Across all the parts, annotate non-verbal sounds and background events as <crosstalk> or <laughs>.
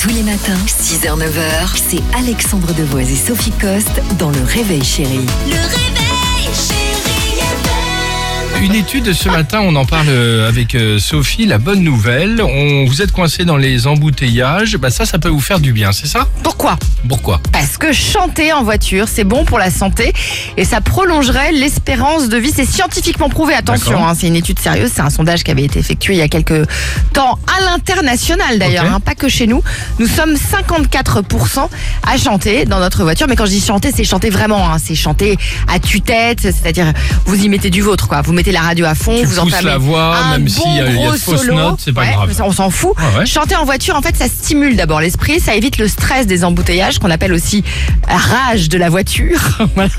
Tous les matins, 6h-9h, c'est Alexandre Devoise et Sophie Coste dans Le Réveil Chérie. Le réveil. Une étude ce matin, on en parle euh, avec euh, Sophie, la bonne nouvelle. On, vous êtes coincé dans les embouteillages, bah ça, ça peut vous faire du bien, c'est ça? Pourquoi? Pourquoi? Parce que chanter en voiture, c'est bon pour la santé et ça prolongerait l'espérance de vie. C'est scientifiquement prouvé, attention, hein, c'est une étude sérieuse, c'est un sondage qui avait été effectué il y a quelques temps à l'international d'ailleurs, hein, pas que chez nous. Nous sommes 54% à chanter dans notre voiture, mais quand je dis chanter, c'est chanter vraiment, hein, c'est chanter à tue-tête, c'est-à-dire vous y mettez du vôtre, quoi. Vous mettez la radio à fond, Tu vous entamez la voix, un même bon s'il y a- y a gros de fausses solo. notes, c'est pas Ouais, grave. On s'en fout. Ah ouais. Chanter en voiture, en fait, ça stimule d'abord l'esprit, ça évite le stress des embouteillages, qu'on appelle aussi rage de la voiture. <laughs> voilà.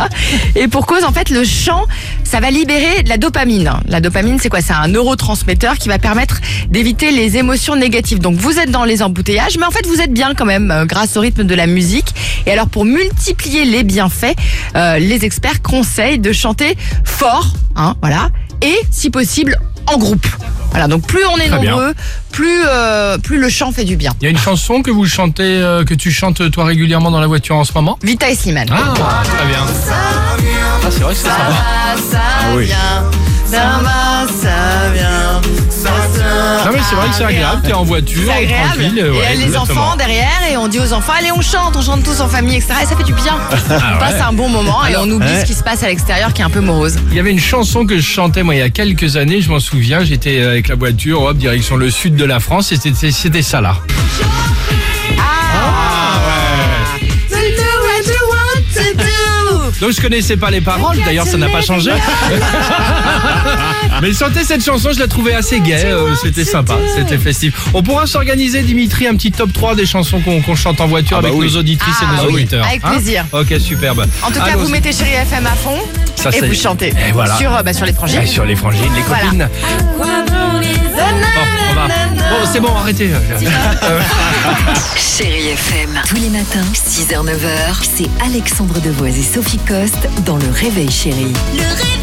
Et pour cause, en fait, le chant, ça va libérer de la dopamine. La dopamine, c'est quoi? C'est un neurotransmetteur qui va permettre d'éviter les émotions négatives. Donc, vous êtes dans les embouteillages, mais en fait, vous êtes bien quand même euh, grâce au rythme de la musique. Et alors, pour multiplier les bienfaits, euh, les experts conseillent de chanter fort, hein, voilà, et si possible en groupe. Voilà, donc plus on est Très bien. nombreux, plus, euh, plus le chant fait du bien. Il y a une chanson que vous chantez, euh, que tu chantes toi régulièrement dans la voiture en ce moment? Vita et Slimane. Ah, très bien. Ah, c'est vrai que c'est sympa. ça oui. vient, ça va, ça c'est vrai que c'est agréable, t'es en voiture, agréable. tranquille. et ouais, les exactement. enfants derrière et on dit aux enfants allez on chante, on chante tous en famille, etc. Et ça fait du bien. on Ah passe ouais. un bon moment et Alors, on oublie ouais. ce qui se passe à l'extérieur qui est un peu morose. Il y avait une chanson que je chantais moi il y a quelques années, je m'en souviens, j'étais avec la voiture, hop, direction le sud de la France, et c'était ça là. Ah ouais. Donc je connaissais pas les paroles, d'ailleurs ça n'a pas changé. <laughs> <laughs> Mais chanter cette chanson, je la trouvais assez gaie, euh, c'était sympa, c'était festif. On pourra s'organiser, Dimitri, un petit top 3 des chansons qu'on chante en voiture avec nos auditrices Ah, et nos oui. auditeurs. Avec Hein plaisir. ok, superbe. En tout cas, vous mettez Chéri FM à fond Ça, et vous chantez Et voilà. sur, euh, bah, sur les frangines. Ouais, sur les frangines, les Voilà. copines. Bon, on va. Bon, c'est bon, arrêtez. <laughs> Chérie FM, tous les matins, 6h-9h, c'est Alexandre Devoise et Sophie Coste dans Le Réveil Chérie. Le réveil.